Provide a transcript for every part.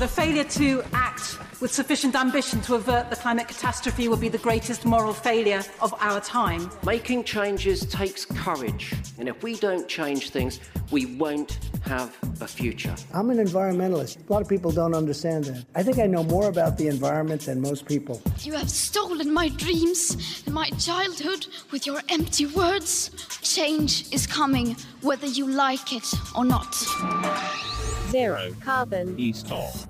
The failure to act with sufficient ambition to avert the climate catastrophe will be the greatest moral failure of our time. Making changes takes courage, and if we don't change things, we won't have a future. I'm an environmentalist. A lot of people don't understand that. I think I know more about the environment than most people. You have stolen my dreams and my childhood with your empty words. Change is coming, whether you like it or not. Zero carbon. East off.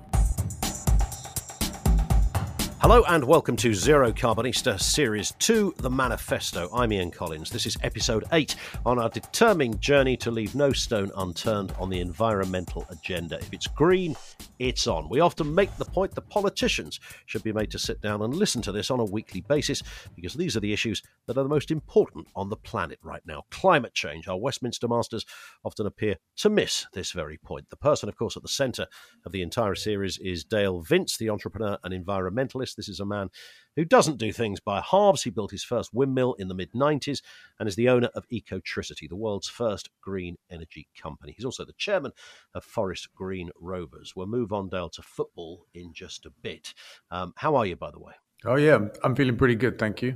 Hello and welcome to Zero Carbonista Series 2, The Manifesto. I'm Ian Collins. This is episode 8 on our determined journey to leave no stone unturned on the environmental agenda. If it's green, it's on. We often make the point that politicians should be made to sit down and listen to this on a weekly basis because these are the issues that are the most important on the planet right now. Climate change. Our Westminster masters often appear to miss this very point. The person, of course, at the centre of the entire series is Dale Vince, the entrepreneur and environmentalist. This is a man who doesn't do things by halves. He built his first windmill in the mid 90s and is the owner of Ecotricity, the world's first green energy company. He's also the chairman of Forest Green Rovers. We'll move on, Dale, to football in just a bit. Um, how are you, by the way? Oh, yeah, I'm feeling pretty good, thank you.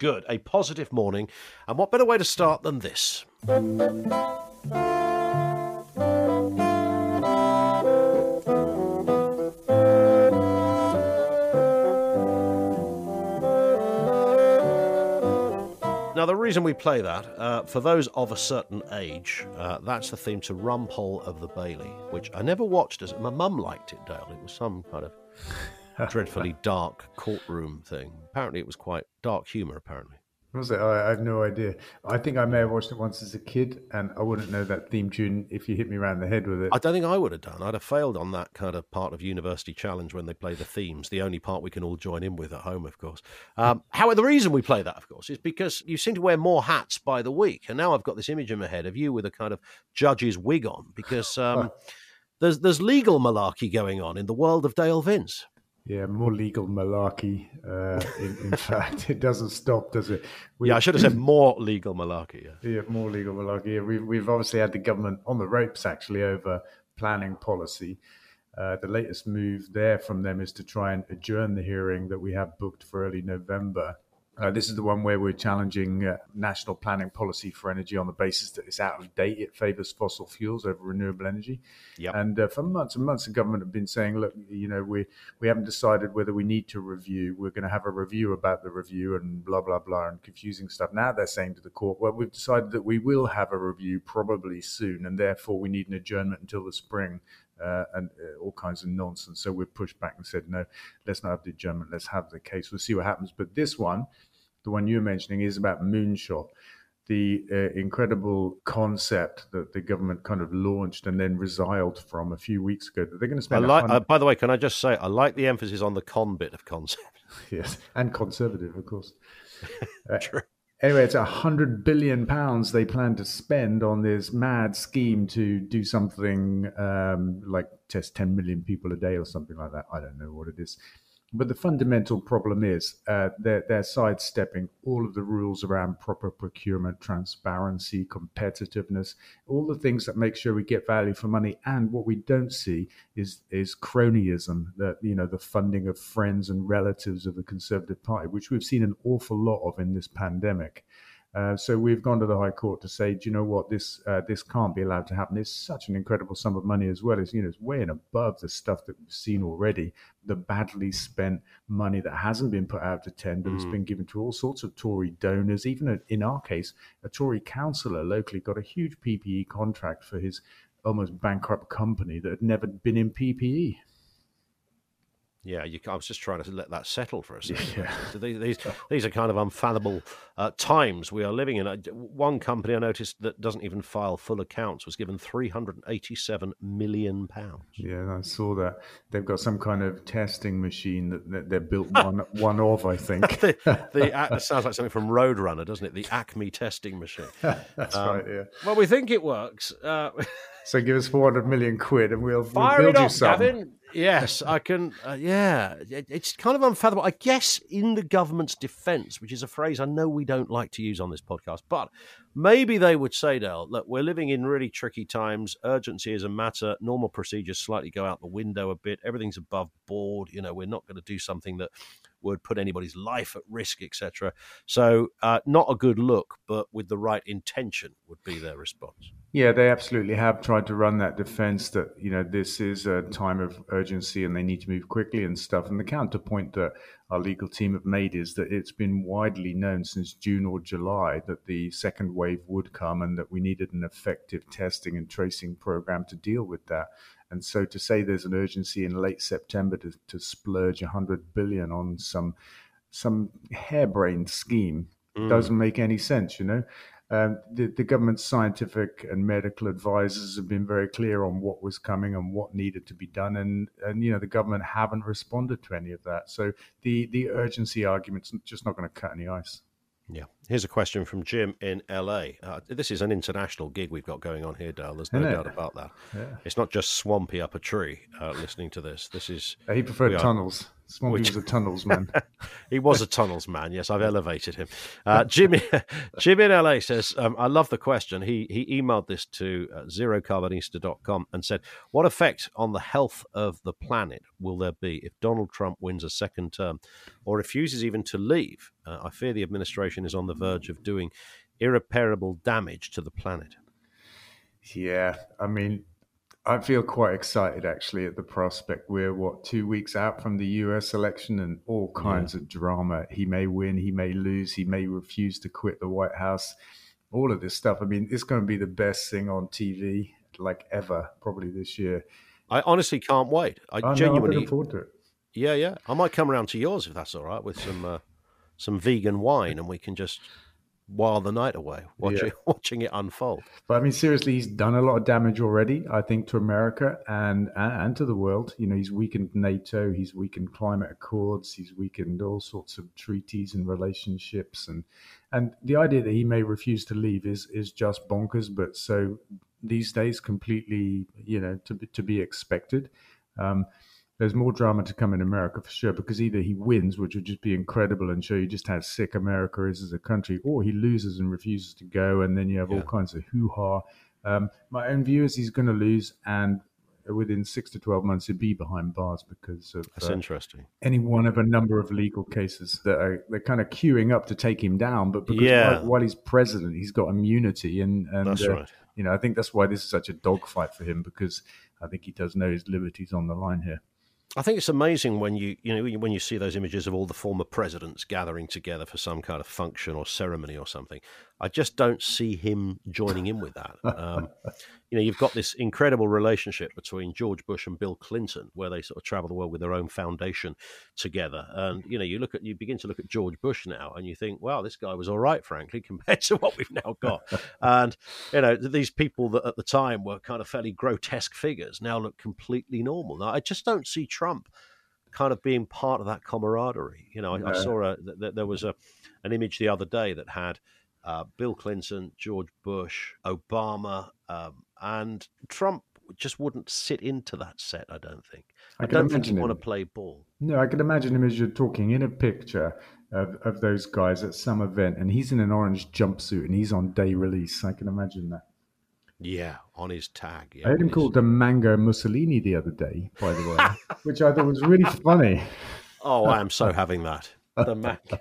Good. A positive morning. And what better way to start than this? Now, the reason we play that, uh, for those of a certain age, uh, that's the theme to Rumpole of the Bailey, which I never watched as my mum liked it, Dale. It was some kind of dreadfully dark courtroom thing. Apparently, it was quite dark humour, apparently. Was it? I, I have no idea. I think I may have watched it once as a kid, and I wouldn't know that theme tune if you hit me around the head with it. I don't think I would have done. I'd have failed on that kind of part of University Challenge when they play the themes, the only part we can all join in with at home, of course. Um, however, the reason we play that, of course, is because you seem to wear more hats by the week. And now I've got this image in my head of you with a kind of judge's wig on because um, there's, there's legal malarkey going on in the world of Dale Vince. Yeah, more legal malarkey. Uh, in, in fact, it doesn't stop, does it? We, yeah, I should have said more legal malarkey. Yeah, yeah more legal malarkey. Yeah, we've, we've obviously had the government on the ropes actually over planning policy. Uh, the latest move there from them is to try and adjourn the hearing that we have booked for early November. Uh, this is the one where we're challenging uh, national planning policy for energy on the basis that it's out of date. It favors fossil fuels over renewable energy. Yep. And uh, for months and months, the government have been saying, look, you know, we, we haven't decided whether we need to review. We're going to have a review about the review and blah, blah, blah, and confusing stuff. Now they're saying to the court, well, we've decided that we will have a review probably soon, and therefore we need an adjournment until the spring. Uh, and uh, all kinds of nonsense. So we've pushed back and said, no, let's not have the adjournment. Let's have the case. We'll see what happens. But this one, the one you're mentioning is about moonshot the uh, incredible concept that the government kind of launched and then resiled from a few weeks ago that they're going to spend. Like, uh, by the way, can I just say I like the emphasis on the con bit of concept. yes, and conservative, of course. True. Uh, anyway, it's a hundred billion pounds they plan to spend on this mad scheme to do something um, like test 10 million people a day or something like that. I don't know what it is. But the fundamental problem is uh, they're, they're sidestepping all of the rules around proper procurement, transparency, competitiveness, all the things that make sure we get value for money. And what we don't see is is cronyism, that you know the funding of friends and relatives of the Conservative Party, which we've seen an awful lot of in this pandemic. Uh, so we've gone to the High Court to say, do you know what, this uh, this can't be allowed to happen. It's such an incredible sum of money as well. It's you know it's way and above the stuff that we've seen already. The badly spent money that hasn't been put out to tender, mm. that's been given to all sorts of Tory donors. Even in our case, a Tory councillor locally got a huge PPE contract for his almost bankrupt company that had never been in PPE. Yeah, you, I was just trying to let that settle for a second. Yeah. these, these, these are kind of unfathomable uh, times we are living in. One company I noticed that doesn't even file full accounts was given three hundred and eighty-seven million pounds. Yeah, I saw that. They've got some kind of testing machine that, that they're built one one of. I think the, the it sounds like something from Roadrunner, doesn't it? The Acme testing machine. That's um, right. Yeah. Well, we think it works. Uh, so give us four hundred million quid, and we'll, we'll build you up, some. Gavin. Yes, I can. Uh, yeah, it, it's kind of unfathomable. I guess in the government's defence, which is a phrase I know we don't like to use on this podcast, but maybe they would say, Dale, look, we're living in really tricky times. Urgency is a matter. Normal procedures slightly go out the window a bit. Everything's above board. You know, we're not going to do something that would put anybody's life at risk, etc. So, uh, not a good look, but with the right intention would be their response. Yeah, they absolutely have tried to run that defense that, you know, this is a time of urgency and they need to move quickly and stuff. And the counterpoint that our legal team have made is that it's been widely known since June or July that the second wave would come and that we needed an effective testing and tracing program to deal with that. And so to say there's an urgency in late September to, to splurge 100 billion on some some harebrained scheme mm. doesn't make any sense, you know. Um, the, the government's scientific and medical advisors have been very clear on what was coming and what needed to be done, and and you know the government haven't responded to any of that. So the the urgency argument's just not going to cut any ice. Yeah. Here's a question from Jim in LA. Uh, this is an international gig we've got going on here, Dale. There's no doubt about that. Yeah. It's not just swampy up a tree uh, listening to this. This is. He preferred tunnels. Swampy was a tunnels man. he was a tunnels man. Yes, I've elevated him. Uh, Jimmy, Jim in LA says, um, I love the question. He he emailed this to uh, zerocarbonista.com and said, What effect on the health of the planet will there be if Donald Trump wins a second term or refuses even to leave? Uh, I fear the administration is on the verge of doing irreparable damage to the planet. Yeah, I mean, I feel quite excited actually at the prospect. We're what two weeks out from the U.S. election, and all kinds yeah. of drama. He may win, he may lose, he may refuse to quit the White House. All of this stuff. I mean, it's going to be the best thing on TV like ever, probably this year. I honestly can't wait. I oh, genuinely no, forward to it. Yeah, yeah. I might come around to yours if that's all right with some uh, some vegan wine, and we can just while the night away, watching yeah. watching it unfold. But I mean, seriously, he's done a lot of damage already. I think to America and and to the world. You know, he's weakened NATO. He's weakened climate accords. He's weakened all sorts of treaties and relationships. And and the idea that he may refuse to leave is is just bonkers. But so these days, completely, you know, to to be expected. Um, there's more drama to come in America for sure because either he wins, which would just be incredible and show you just how sick America is as a country, or he loses and refuses to go, and then you have yeah. all kinds of hoo ha. Um, my own view is he's going to lose, and within six to 12 months, he'd be behind bars because of That's uh, interesting. any one of a number of legal cases that are they're kind of queuing up to take him down. But because yeah. while, while, he's president, he's got immunity. And, and that's uh, right. You know, I think that's why this is such a dogfight for him because I think he does know his liberty's on the line here. I think it's amazing when you you know when you see those images of all the former presidents gathering together for some kind of function or ceremony or something. I just don't see him joining in with that. Um, you know, you've got this incredible relationship between George Bush and Bill Clinton, where they sort of travel the world with their own foundation together. And you know, you look at you begin to look at George Bush now, and you think, wow, this guy was all right, frankly, compared to what we've now got. and you know, these people that at the time were kind of fairly grotesque figures now look completely normal. Now, I just don't see Trump kind of being part of that camaraderie. You know, I, I saw a, there was a an image the other day that had uh, Bill Clinton, George Bush, Obama, um, and Trump just wouldn't sit into that set. I don't think. I, I don't think he want to play ball. No, I can imagine him as you're talking in a picture of, of those guys at some event, and he's in an orange jumpsuit and he's on day release. I can imagine that. Yeah, on his tag. Yeah, I heard him called the Mango Mussolini the other day, by the way, which I thought was really funny. Oh, I am so having that. The Mango.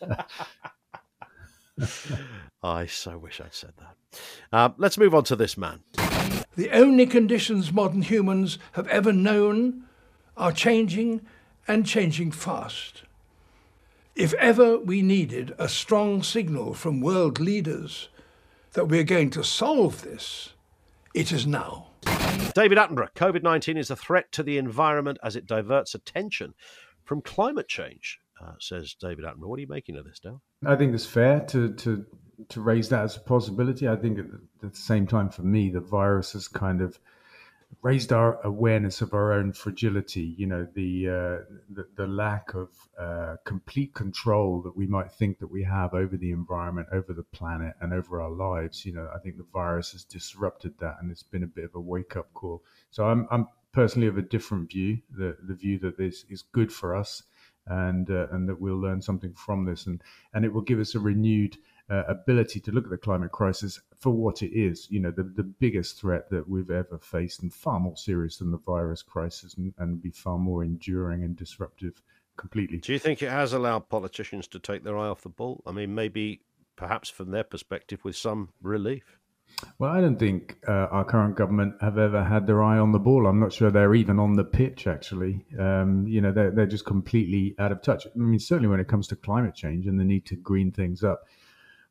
I so wish I'd said that. Uh, let's move on to this man. The only conditions modern humans have ever known are changing and changing fast. If ever we needed a strong signal from world leaders that we're going to solve this, it is now. David Attenborough, COVID 19 is a threat to the environment as it diverts attention from climate change uh, says David Attenborough. What are you making of this, Dale? I think it's fair to to to raise that as a possibility. I think at the same time, for me, the virus has kind of raised our awareness of our own fragility. You know, the uh, the, the, lack of uh, complete control that we might think that we have over the environment, over the planet, and over our lives. You know, I think the virus has disrupted that, and it's been a bit of a wake up call. So I'm I'm personally of a different view. The the view that this is good for us and uh, and that we'll learn something from this, and and it will give us a renewed uh, ability to look at the climate crisis for what it is, you know, the, the biggest threat that we've ever faced and far more serious than the virus crisis and, and be far more enduring and disruptive completely. Do you think it has allowed politicians to take their eye off the ball? I mean, maybe perhaps from their perspective with some relief. Well, I don't think uh, our current government have ever had their eye on the ball. I'm not sure they're even on the pitch, actually. Um, you know, they're, they're just completely out of touch. I mean, certainly when it comes to climate change and the need to green things up,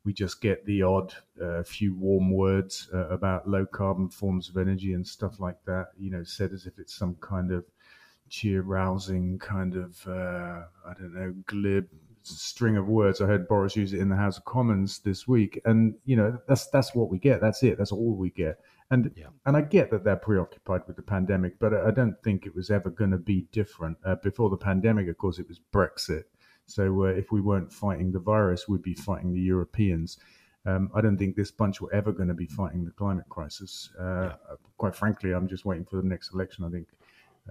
we just get the odd uh, few warm words uh, about low carbon forms of energy and stuff like that, you know, said as if it's some kind of cheer rousing kind of, uh, I don't know, glib string of words. I heard Boris use it in the House of Commons this week, and you know that's that's what we get. That's it. That's all we get. And yeah. and I get that they're preoccupied with the pandemic, but I don't think it was ever going to be different. Uh, before the pandemic, of course, it was Brexit. So uh, if we weren't fighting the virus, we'd be fighting the Europeans. Um, I don't think this bunch were ever going to be fighting the climate crisis. Uh, yeah. Quite frankly, I'm just waiting for the next election. I think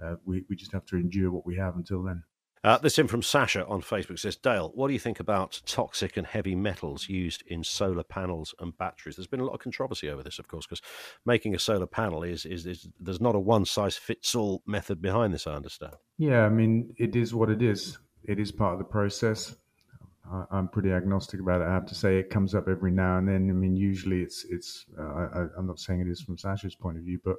uh, we we just have to endure what we have until then. Uh, this in from Sasha on Facebook says, Dale, what do you think about toxic and heavy metals used in solar panels and batteries? There's been a lot of controversy over this, of course, because making a solar panel is, is, is there's not a one size fits all method behind this, I understand. Yeah, I mean, it is what it is. It is part of the process. I'm pretty agnostic about it. I have to say it comes up every now and then. I mean, usually it's it's. Uh, I, am not saying it is from Sasha's point of view, but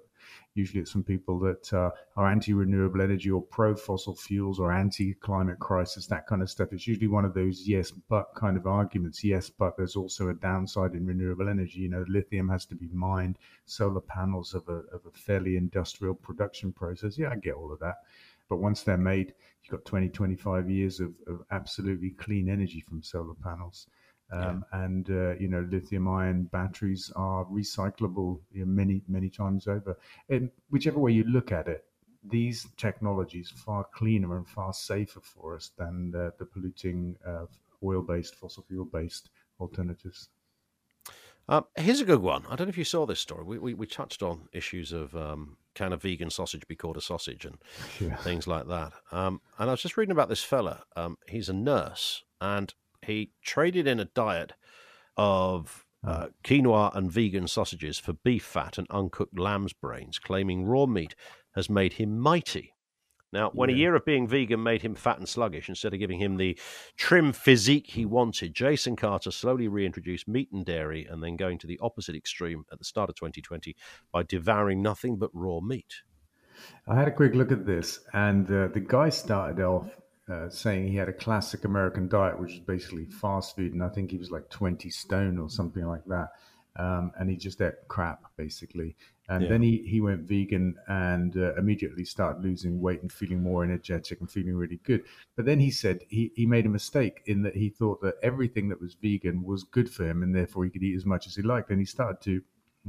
usually it's from people that uh, are anti-renewable energy or pro-fossil fuels or anti-climate crisis, that kind of stuff. It's usually one of those yes but kind of arguments. Yes, but there's also a downside in renewable energy. You know, lithium has to be mined. Solar panels of a of a fairly industrial production process. Yeah, I get all of that. But once they're made, you've got 20, 25 years of, of absolutely clean energy from solar panels. Um, yeah. And uh, you know, lithium-ion batteries are recyclable you know, many, many times over. And whichever way you look at it, these technologies are far cleaner and far safer for us than the, the polluting uh, oil-based, fossil fuel-based alternatives. Um, here's a good one. I don't know if you saw this story. We we, we touched on issues of um, can a vegan sausage be called a sausage and yeah. things like that. Um, and I was just reading about this fella. Um, he's a nurse and he traded in a diet of uh, hmm. quinoa and vegan sausages for beef fat and uncooked lamb's brains, claiming raw meat has made him mighty. Now, when yeah. a year of being vegan made him fat and sluggish, instead of giving him the trim physique he wanted, Jason Carter slowly reintroduced meat and dairy and then going to the opposite extreme at the start of 2020 by devouring nothing but raw meat. I had a quick look at this, and uh, the guy started off uh, saying he had a classic American diet, which is basically fast food, and I think he was like 20 stone or something like that. Um, and he just ate crap basically. And yeah. then he, he went vegan and uh, immediately started losing weight and feeling more energetic and feeling really good. But then he said he, he made a mistake in that he thought that everything that was vegan was good for him and therefore he could eat as much as he liked. And he started to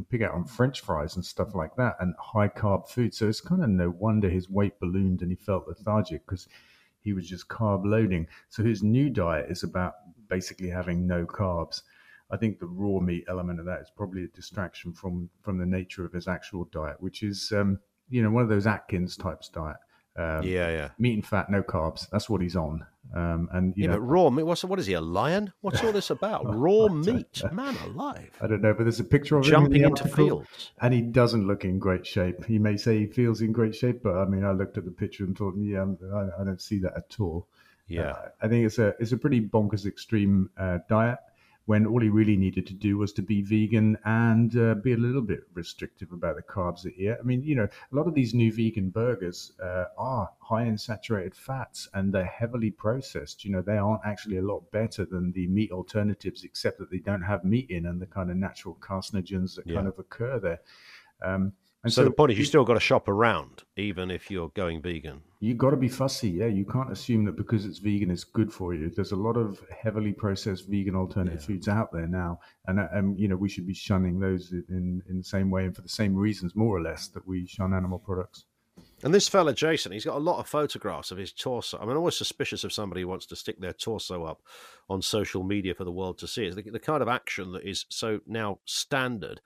pick out on French fries and stuff like that and high carb food. So it's kind of no wonder his weight ballooned and he felt lethargic because he was just carb loading. So his new diet is about basically having no carbs. I think the raw meat element of that is probably a distraction from from the nature of his actual diet, which is um, you know one of those Atkins types diet. Um, yeah, yeah. Meat and fat, no carbs. That's what he's on. Um, and you yeah, know, but raw meat. What's what is he? A lion? What's all this about? raw meat, man alive. I don't know, but there's a picture of him jumping him into fields, and he doesn't look in great shape. He may say he feels in great shape, but I mean, I looked at the picture and thought, yeah, I, I don't see that at all. Yeah, uh, I think it's a it's a pretty bonkers extreme uh, diet when all he really needed to do was to be vegan and uh, be a little bit restrictive about the carbs that he ate. I mean, you know, a lot of these new vegan burgers uh, are high in saturated fats and they're heavily processed. You know, they aren't actually a lot better than the meat alternatives, except that they don't have meat in and the kind of natural carcinogens that yeah. kind of occur there. Um, and so, so, the point is, you still got to shop around, even if you're going vegan. You got to be fussy, yeah. You can't assume that because it's vegan, it's good for you. There's a lot of heavily processed vegan alternative yeah. foods out there now, and um, you know we should be shunning those in in the same way and for the same reasons, more or less, that we shun animal products. And this fella, Jason, he's got a lot of photographs of his torso. I mean, I'm always suspicious of somebody who wants to stick their torso up on social media for the world to see. It's the, the kind of action that is so now standard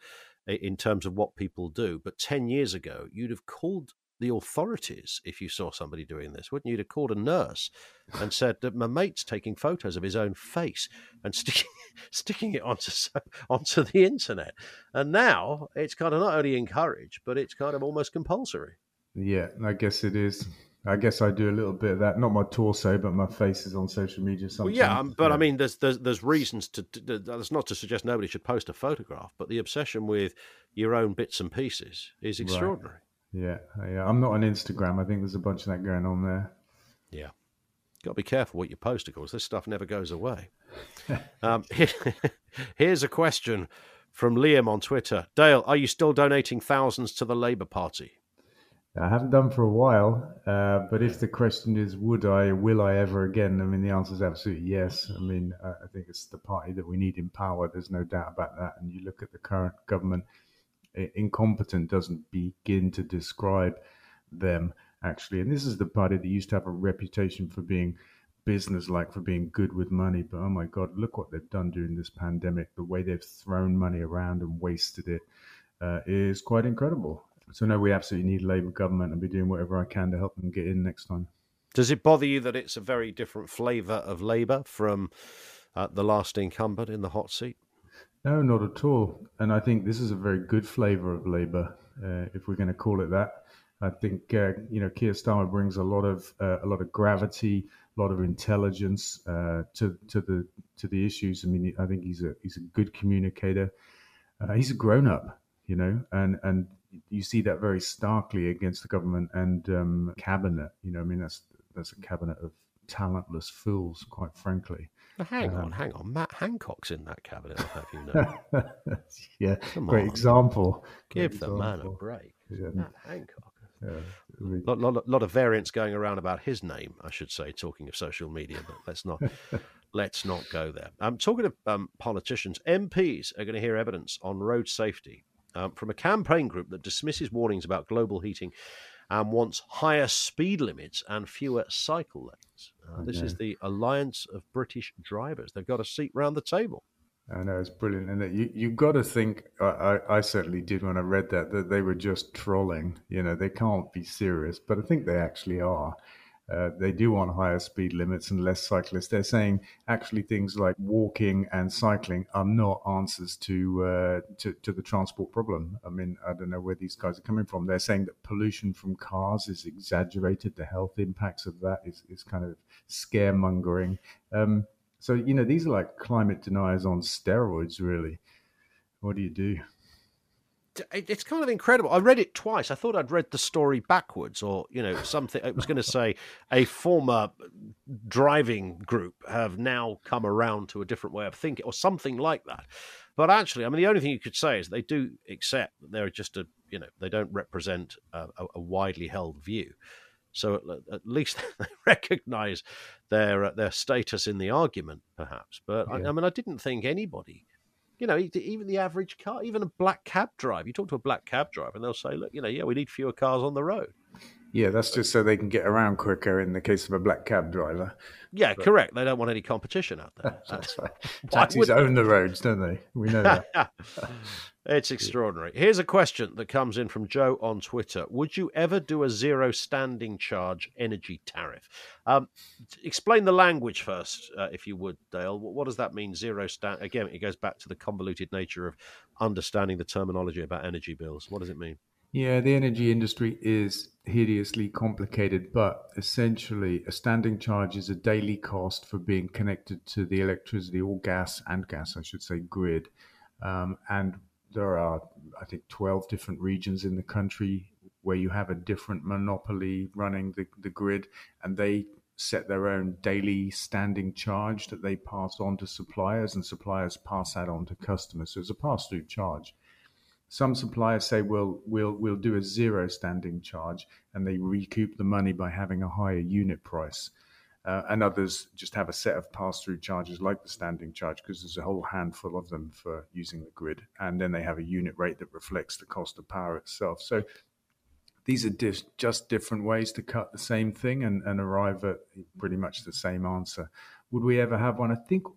in terms of what people do. But 10 years ago, you'd have called the authorities if you saw somebody doing this, wouldn't you? You'd have called a nurse and said that my mate's taking photos of his own face and sticking sticking it onto onto the internet. And now it's kind of not only encouraged, but it's kind of almost compulsory. Yeah, I guess it is. I guess I do a little bit of that. Not my torso, but my face is on social media. Sometimes. Well, yeah, um, but yeah. I mean, there's there's there's reasons to, to. That's not to suggest nobody should post a photograph, but the obsession with your own bits and pieces is extraordinary. Right. Yeah, yeah. I'm not on Instagram. I think there's a bunch of that going on there. Yeah, got to be careful what you post, of course. This stuff never goes away. um, here's a question from Liam on Twitter. Dale, are you still donating thousands to the Labour Party? I haven't done for a while, uh, but if the question is, would I, will I ever again? I mean, the answer is absolutely yes. I mean, I think it's the party that we need in power. There's no doubt about that. And you look at the current government, incompetent doesn't begin to describe them actually. And this is the party that used to have a reputation for being business-like, for being good with money. But oh my God, look what they've done during this pandemic. The way they've thrown money around and wasted it uh, is quite incredible. So no, we absolutely need Labour government and be doing whatever I can to help them get in next time. Does it bother you that it's a very different flavour of Labour from uh, the last incumbent in the hot seat? No, not at all. And I think this is a very good flavour of Labour, uh, if we're going to call it that. I think uh, you know Keir Starmer brings a lot of uh, a lot of gravity, a lot of intelligence uh, to to the to the issues. I mean, I think he's a he's a good communicator. Uh, he's a grown up, you know, and and you see that very starkly against the government and um, cabinet. You know, I mean, that's that's a cabinet of talentless fools, quite frankly. hang um, on, hang on. Matt Hancock's in that cabinet, I'll have you know. yeah, Come great on. example. Give great the example. man a break. Yeah. Matt Hancock. Yeah, a lot, lot, lot of variants going around about his name, I should say. Talking of social media, but let's not let's not go there. I'm um, talking of um, politicians. MPs are going to hear evidence on road safety um, from a campaign group that dismisses warnings about global heating and wants higher speed limits and fewer cycle lanes. Uh, this is the Alliance of British Drivers. They've got a seat round the table. I know it's brilliant, and you you got to think. I, I certainly did when I read that that they were just trolling. You know, they can't be serious, but I think they actually are. Uh, they do want higher speed limits and less cyclists. They're saying actually things like walking and cycling are not answers to, uh, to, to the transport problem. I mean, I don't know where these guys are coming from. They're saying that pollution from cars is exaggerated. The health impacts of that is, is kind of scaremongering. Um, so you know, these are like climate deniers on steroids, really. What do you do? It's kind of incredible. I read it twice. I thought I'd read the story backwards, or you know, something. It was going to say a former driving group have now come around to a different way of thinking, or something like that. But actually, I mean, the only thing you could say is they do accept that they're just a, you know, they don't represent a, a widely held view. So at, at least they recognise their uh, their status in the argument, perhaps. But yeah. I, I mean, I didn't think anybody you know, even the average car, even a black cab driver. You talk to a black cab driver, and they'll say, "Look, you know, yeah, we need fewer cars on the road." Yeah, that's just so they can get around quicker in the case of a black cab driver. Yeah, but, correct. They don't want any competition out there. that's right. Taxis own the roads, don't they? We know that. it's extraordinary. Here's a question that comes in from Joe on Twitter. Would you ever do a zero standing charge energy tariff? Um, explain the language first, uh, if you would, Dale. What does that mean, zero stand? Again, it goes back to the convoluted nature of understanding the terminology about energy bills. What does it mean? Yeah, the energy industry is hideously complicated, but essentially, a standing charge is a daily cost for being connected to the electricity or gas and gas, I should say, grid. Um, and there are, I think, 12 different regions in the country where you have a different monopoly running the, the grid, and they set their own daily standing charge that they pass on to suppliers, and suppliers pass that on to customers. So it's a pass through charge. Some suppliers say, well, we'll, we'll do a zero standing charge and they recoup the money by having a higher unit price. Uh, and others just have a set of pass through charges like the standing charge because there's a whole handful of them for using the grid. And then they have a unit rate that reflects the cost of power itself. So these are dis- just different ways to cut the same thing and, and arrive at pretty much the same answer. Would we ever have one? I think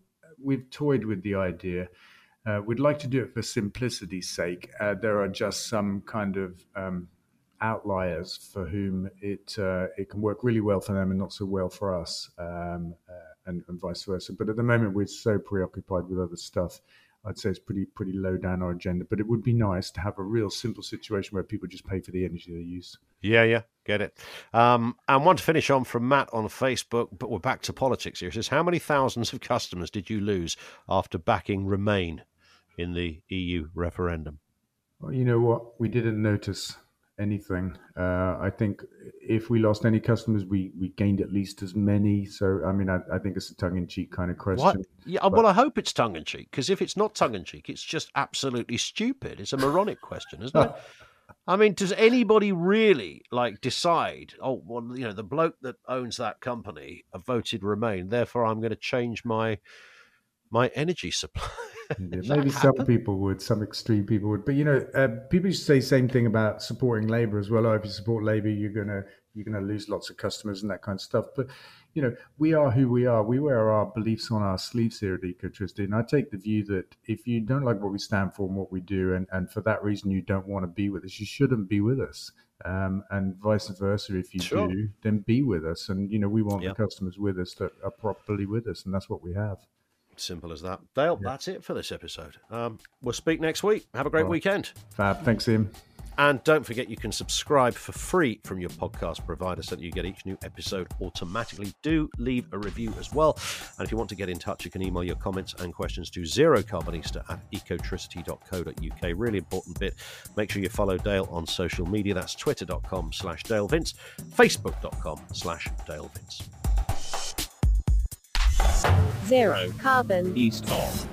we've toyed with the idea. Uh, we'd like to do it for simplicity's sake. Uh, there are just some kind of um, outliers for whom it uh, it can work really well for them and not so well for us, um, uh, and, and, vice versa. But at the moment, we're so preoccupied with other stuff. I'd say it's pretty pretty low down our agenda. But it would be nice to have a real simple situation where people just pay for the energy they use. Yeah, yeah, get it. Um, and one to finish on from Matt on Facebook, but we're back to politics here. He says, How many thousands of customers did you lose after backing Remain in the EU referendum? Well, you know what? We didn't notice anything. Uh, I think if we lost any customers, we, we gained at least as many. So, I mean, I, I think it's a tongue in cheek kind of question. What? Yeah, but... well, I hope it's tongue in cheek because if it's not tongue in cheek, it's just absolutely stupid. It's a moronic question, isn't it? I mean, does anybody really like decide? Oh, well, you know, the bloke that owns that company voted Remain, therefore I'm going to change my my energy supply. yeah, maybe some people would, some extreme people would, but you know, uh, people used to say the same thing about supporting Labour as well. Oh, if you support Labour, you're gonna you're gonna lose lots of customers and that kind of stuff. But you know, we are who we are. We wear our beliefs on our sleeves here at Ecotricity. And I take the view that if you don't like what we stand for and what we do, and, and for that reason you don't want to be with us, you shouldn't be with us. Um, and vice versa, if you sure. do, then be with us. And, you know, we want yep. the customers with us that are properly with us. And that's what we have. Simple as that. Dale, that's it for this episode. Um, we'll speak next week. Have a great weekend. Fab. Thanks, Ian. And don't forget, you can subscribe for free from your podcast provider so that you get each new episode automatically. Do leave a review as well. And if you want to get in touch, you can email your comments and questions to zerocarbonista at ecotricity.co.uk. Really important bit. Make sure you follow Dale on social media. That's twitter.com slash Dale Vince, facebook.com slash Dale Vince. Zero. Carbon. East of